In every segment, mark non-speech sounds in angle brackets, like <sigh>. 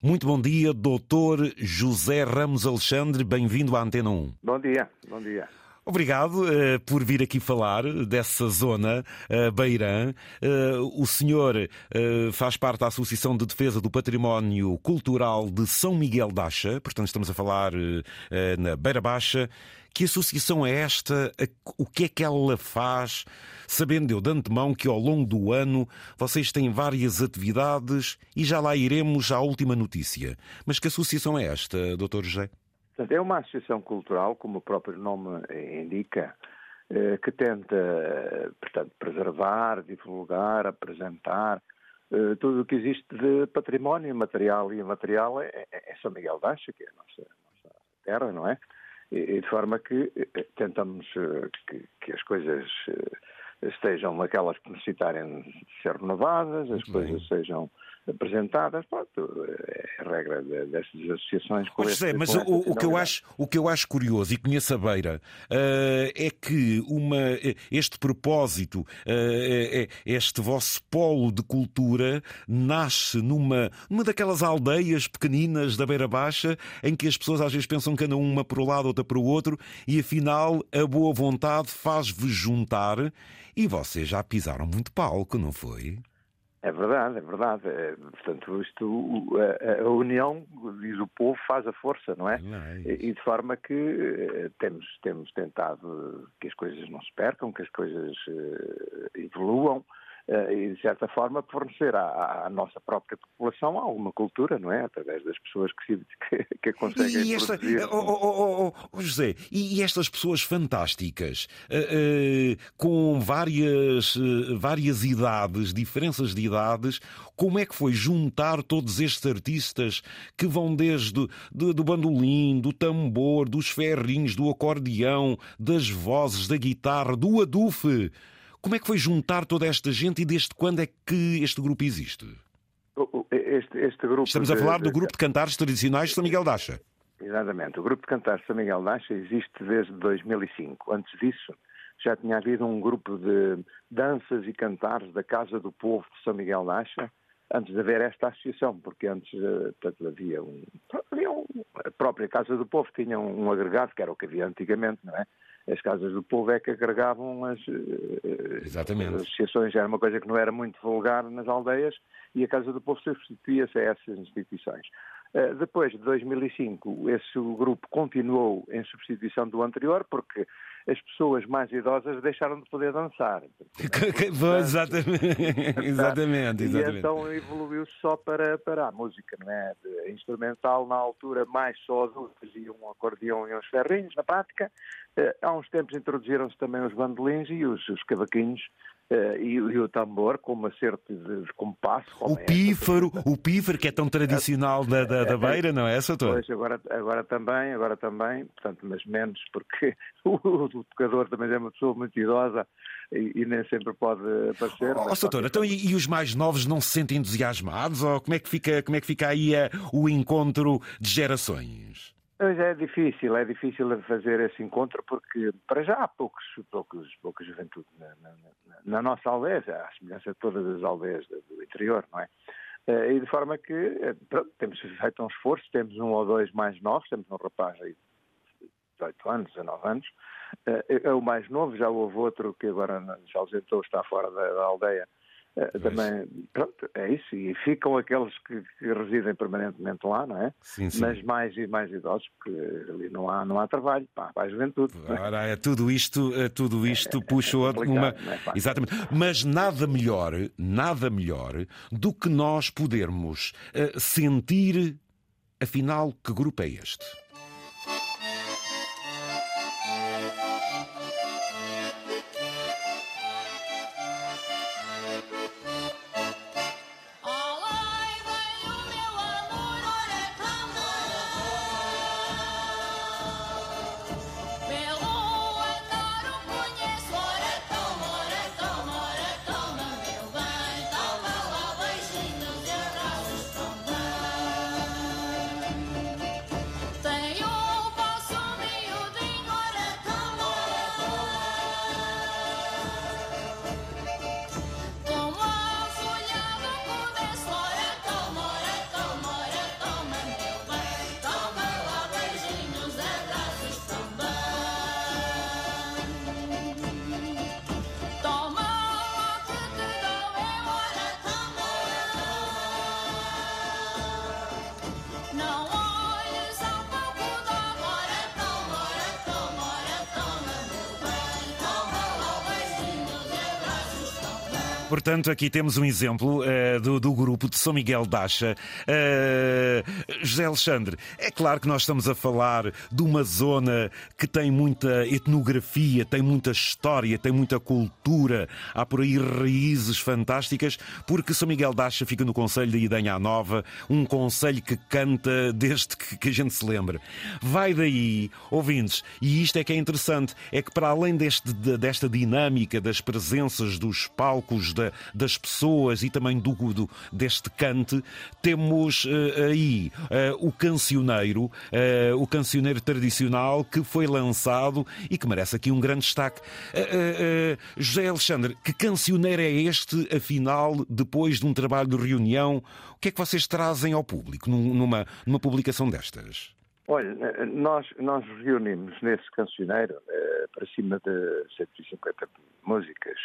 Muito bom dia, doutor José Ramos Alexandre, bem-vindo à Antena 1. Bom dia, bom dia. Obrigado uh, por vir aqui falar dessa zona, uh, Beirã. Uh, o senhor faz parte da Associação de Defesa do Património Cultural de São Miguel Dacha, portanto estamos a falar na Beira Baixa. Que associação é esta? O que é que ela faz? Sabendo eu de antemão que ao longo do ano vocês têm várias atividades e já lá iremos à última notícia. Mas que associação é esta, Dr. José? é uma associação cultural, como o próprio nome indica, eh, que tenta, portanto, preservar, divulgar, apresentar eh, tudo o que existe de património material e imaterial é, é São Miguel da Acha, que é a nossa, nossa terra, não é? E, de forma que eh, tentamos que, que as coisas estejam aquelas que necessitarem ser renovadas, as coisas sejam apresentadas, pronto, é a regra destas associações. Com José, mas o, o, que eu acho, o que eu acho curioso, e conheço a Beira, uh, é que uma, este propósito, uh, este vosso polo de cultura, nasce numa, numa daquelas aldeias pequeninas da Beira Baixa, em que as pessoas às vezes pensam que andam uma para o lado, outra para o outro, e afinal a boa vontade faz-vos juntar, e vocês já pisaram muito palco, não foi? É verdade, é verdade. É, portanto, isto, a, a, união, diz o povo, faz a força, não é? Não é e, de forma que eh, temos, temos tentado que as coisas não se percam, que as coisas uh, evoluam, eh, e, de certa forma, fornecer à, à, nossa própria população alguma cultura, não é? Através das pessoas que, <laughs> que, que a conseguem e esta, produzir. Oh, oh, oh, oh, José, e, e, estas pessoas fantásticas, uh, uh, com várias, uh, várias idades, diferenças de idades, como é que foi juntar todos estes artistas que vão desde do, do bandolim, do tambor, dos ferrinhos, do acordeão, das vozes, da guitarra, do adufe? Como é que foi juntar toda esta gente e desde quando é que este grupo existe? Este, este grupo Estamos a falar do grupo de cantares tradicionais de São Miguel Dacha. Exatamente. O grupo de cantares de São Miguel Dacha existe desde 2005. Antes disso, já tinha havido um grupo de danças e cantares da Casa do Povo de São Miguel Dacha, antes de haver esta associação, porque antes eh, portanto, havia, um, havia um, a própria Casa do Povo tinha um, um agregado, que era o que havia antigamente, não é? As casas do povo é que agregavam as, eh, Exatamente. as associações. Era uma coisa que não era muito vulgar nas aldeias e a Casa do Povo substituía-se a essas instituições. Uh, depois de 2005, esse grupo continuou em substituição do anterior, porque as pessoas mais idosas deixaram de poder dançar. <laughs> exatamente. <laughs> exatamente, exatamente. E então evoluiu só para, para a música, não é? De instrumental, na altura, mais só adultos e um acordeão e uns ferrinhos, na prática. Uh, há uns tempos introduziram-se também os bandolins e os, os cavaquinhos, Uh, e, e, o tambor com uma certa de, de compasso. O é pífaro, o pífaro que é tão tradicional da, da, da beira, não é, essa Pois, agora, agora também, agora também, portanto, mas menos porque <laughs> o, o tocador também é uma pessoa muito idosa e, e nem sempre pode aparecer. Oh, doutor, então e, e, os mais novos não se sentem entusiasmados? Ou como é que fica, como é que fica aí a, o encontro de gerações? Pois é difícil, é difícil fazer esse encontro porque para já há poucos, poucos, pouca juventude na, na, na nossa aldeia, à semelhança de todas as aldeias do interior, não é? Eh, e de forma que eh, pronto, temos feito um esforço, temos um ou dois mais novos, temos um rapaz aí de 18 anos, 19 anos, é o mais novo, já houve outro que agora já ausentou, está fora da, da aldeia, é também, pronto, é isso. E ficam aqueles que, que residem permanentemente lá, não é? Sim, sim. Mas mais e mais idosos, porque ali não há, não há trabalho, pá, para a juventude. Ora, é tudo isto, é tudo isto é, puxou é uma. É Exatamente. Mas nada melhor, nada melhor do que nós podermos uh, sentir, afinal, que grupo é este? Portanto, aqui temos um exemplo uh, do, do, grupo de São Miguel Dacha. Uh, José Alexandre, é claro que nós estamos a falar de uma zona que tem muita etnografia, tem muita história, tem muita cultura, há por aí raízes fantásticas, porque São Miguel Dacha fica no Conselho de Idanha Nova, um conselho que canta desde que, que a gente se lembre. Vai daí, ouvintes, e isto é que é interessante, é que para além deste, desta dinâmica das presenças dos palcos da, das pessoas e também do, do deste cante, temos uh, aí uh, o cancioneiro, uh, o cancioneiro tradicional que foi lançado e que merece aqui um grande destaque. José Alexandre, que cancioneiro é este, afinal, depois de um trabalho de reunião? O que é que vocês trazem ao público numa, numa publicação destas? Olha, nós, nós reunimos nesse cancioneiro para cima de 150 músicas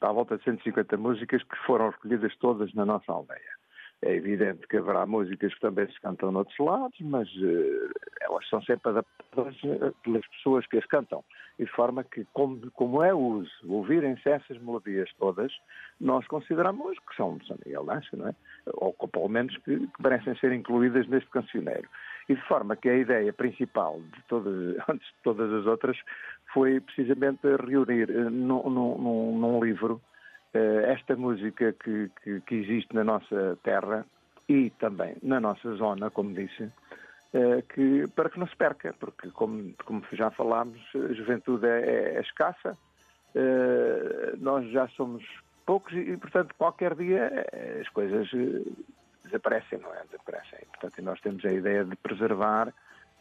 à volta de 150 músicas que foram recolhidas todas na nossa aldeia. É evidente que haverá músicas que também se cantam noutros lados, mas uh, elas são sempre adaptadas eh, pelas pessoas que as cantam. E de forma que, como, como é uso ouvirem-se essas melodias todas, nós consideramos que são de São Miguel Dança, não é? Ou pelo menos que, que merecem ser incluídas neste cancioneiro. E de forma que a ideia principal de todas, <laughs> antes de todas as outras foi precisamente reunir uh, num, num, num livro uh, esta música que, que, que, existe na nossa terra e também na nossa zona, como disse, uh, que, para que não se perca, porque como, como já falámos, a juventude é, é escassa, nós já somos poucos e, portanto, qualquer dia as coisas desaparecem, não é? Desaparecem. Portanto, nós temos a ideia de preservar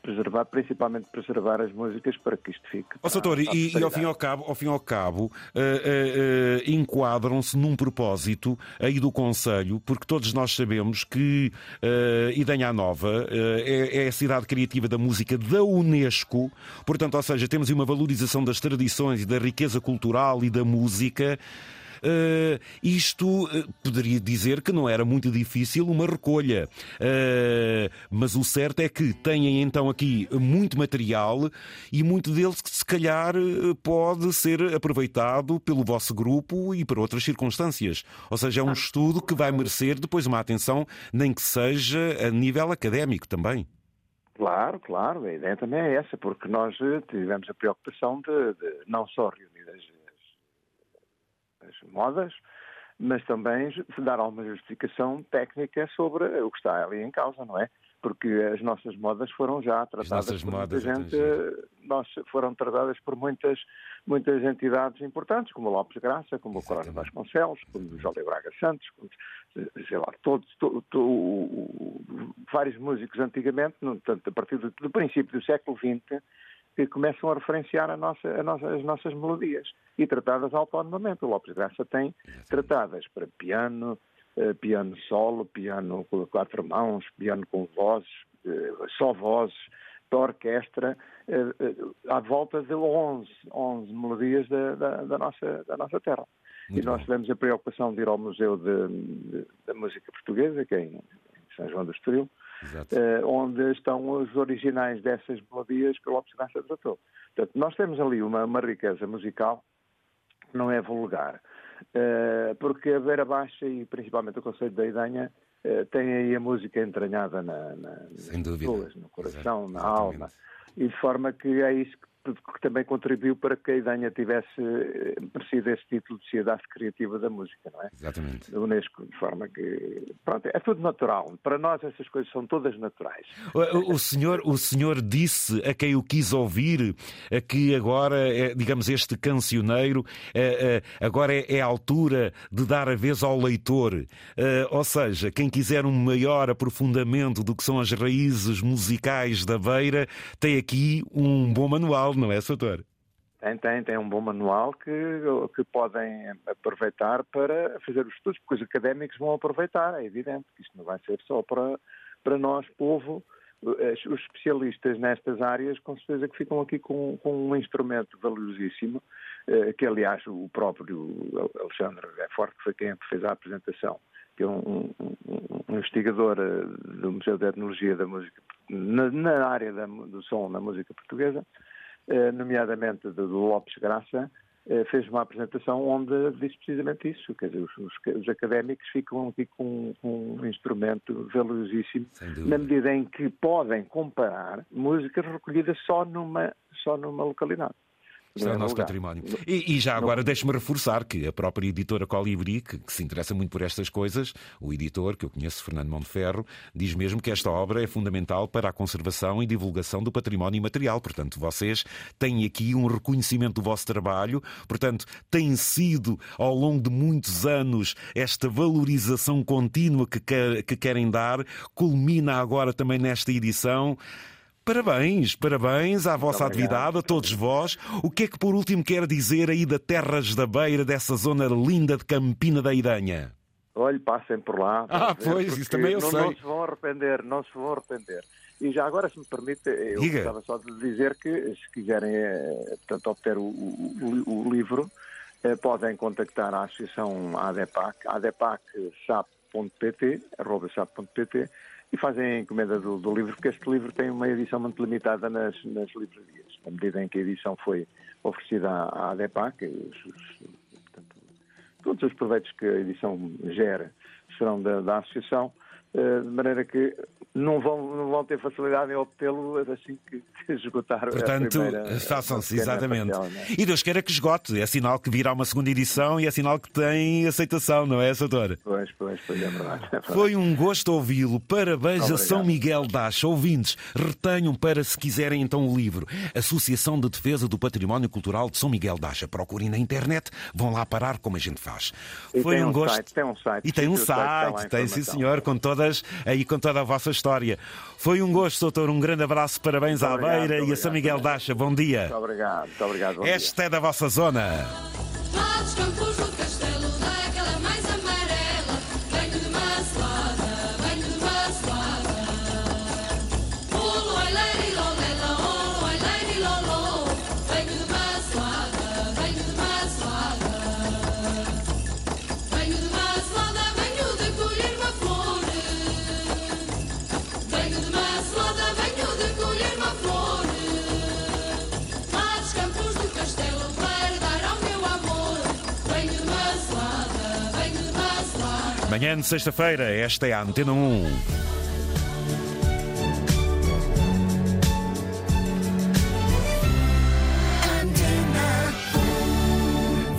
preservar, principalmente preservar as músicas para que isto fique. Ó, doutor, e, e, ao fim e ao cabo, ao fim ao cabo uh, uh, uh, enquadram-se num propósito aí do Conselho, porque todos nós sabemos que Idanha Nova é, é, a cidade criativa da música da Unesco, portanto, ou seja, temos uma valorização das tradições e da riqueza cultural e da música. Uh, isto uh, poderia dizer que não era muito difícil uma recolha. Uh, mas o certo é que têm então aqui muito material e muito deles que se calhar pode ser aproveitado pelo vosso grupo e para outras circunstâncias. Ou seja, é um estudo que vai merecer depois uma atenção, nem que seja a nível académico também. Claro, claro, a ideia também é essa, porque nós tivemos a preocupação de, de não só reunir as as modas, mas também dar alguma justificação técnica sobre o que está ali em causa, não é? Porque as nossas modas foram já tratadas por muita gente, nós foram tratadas por muitas, muitas entidades importantes, como o Lopes Graça, como Exatamente. o Coronel Vasconcelos, como o José Braga Santos, como, sei lá, todos, to, to, vários músicos antigamente, no, tanto a partir do, do princípio do século XX, que começam a referenciar a nossa, a nossa, as nossas melodias e tratadas autonomamente. O Lopes Graça tem tratadas para piano, eh, piano solo, piano com quatro mãos, piano com vozes, eh, só vozes, para orquestra, eh, à volta de 11, 11 melodias da, da, da nossa, da nossa terra. Muito e nós tivemos a preocupação de ir ao Museu de, de, da Música Portuguesa, que é em, em São João do Estoril, uh, onde estão os originais dessas melodias que o Lopes Graça tratou. Portanto, nós temos ali uma, uma riqueza musical que não é vulgar, uh, porque a Beira Baixa e principalmente o Conselho da Idanha uh, tem aí a música entranhada na, na, nas pessoas, no coração, Exato. na Exatamente. alma, e de forma que é isso que que também contribuiu para que a Idanha tivesse eh, merecido esse título de Sociedade Criativa da Música, não é? Exatamente. Da Unesco, de forma que, pronto, é tudo natural. Para nós essas coisas são todas naturais. O, o senhor, o senhor disse a quem o quis ouvir que agora, é, digamos, este cancioneiro, é, agora é, é a altura de dar a vez ao leitor. Ou seja, quem quiser um maior aprofundamento do que são as raízes musicais da Beira, tem aqui um bom manual não é, Soutor? Tem, tem, tem um bom manual que, que podem aproveitar para fazer os estudos, porque os académicos vão aproveitar, é evidente que isto não vai ser só para, para nós, povo, os especialistas nestas áreas, com certeza que ficam aqui com, com um instrumento valiosíssimo, eh, que aliás o próprio Alexandre é forte, foi quem fez a apresentação, que é um, um, um investigador do Museu de Etnologia da Música, na, na área da, do som na música portuguesa, nomeadamente do Lopes Graça, eh, fez uma apresentação onde disse precisamente isso. Quer dizer, os, os académicos ficam aqui com, com, um instrumento valiosíssimo, na medida em que podem comparar músicas recolhidas só numa, só numa localidade. Isto é o nosso lugar. património. E, e já agora deixe-me reforçar que a própria editora Colibri, que, que, se interessa muito por estas coisas, o editor, que eu conheço, Fernando Monteferro, diz mesmo que esta obra é fundamental para a conservação e divulgação do património imaterial. Portanto, vocês têm aqui um reconhecimento do vosso trabalho, portanto, tem sido ao longo de muitos anos esta valorização contínua que, que querem dar, culmina agora também nesta edição. Parabéns, parabéns à vossa obrigado, atividade, a todos vós. O que é que por último quer dizer aí da Terras da Beira, dessa zona linda de Campina da Idanha? Olhe, passem por lá. Ah, pois, isso também eu não, sei. Não se vão arrepender, não se vão arrepender. E já agora, se me permite, eu Diga. gostava só de dizer que, se quiserem eh, portanto, obter o, o, o livro, eh, podem contactar a Associação ADEPAC, adepacSap.pt, arroba sap.pt, e fazem a encomenda do, do, livro, porque este livro tem uma edição muito limitada nas, nas livrarias. Na medida em que a edição foi oferecida à, à ADEPAC, os, os, portanto, todos os proveitos que a edição gera serão da, da associação, de maneira que não vão, não vão ter facilidade em obtê-lo assim que, <laughs> esgotar Portanto, façam-se, exatamente. Parcial, é? E Deus queira que esgote. É sinal que virá uma segunda edição e é sinal que tem aceitação, não é, Soutor? Pois, pois, pois, é verdade. É verdade. Foi um gosto ouvi-lo. Parabéns Obrigado. a São Miguel Dacha. Ouvintes, retenham para, se quiserem, então o livro. Associação de Defesa do Património Cultural de São Miguel Dacha. Procurem na internet, vão lá parar como a gente faz. E Foi um, um gosto. Site, tem um site. E tem um site, tem sim senhor, com todas, aí com toda a vossa história. Foi um gosto, doutor. Um grande abraço, parabéns muito à obrigado, Beira obrigado, e a São Miguel Dacha. Bom dia. Muito obrigado, muito obrigado. Esta é da vossa zona. Manhã de sexta-feira, esta é a Antena 1.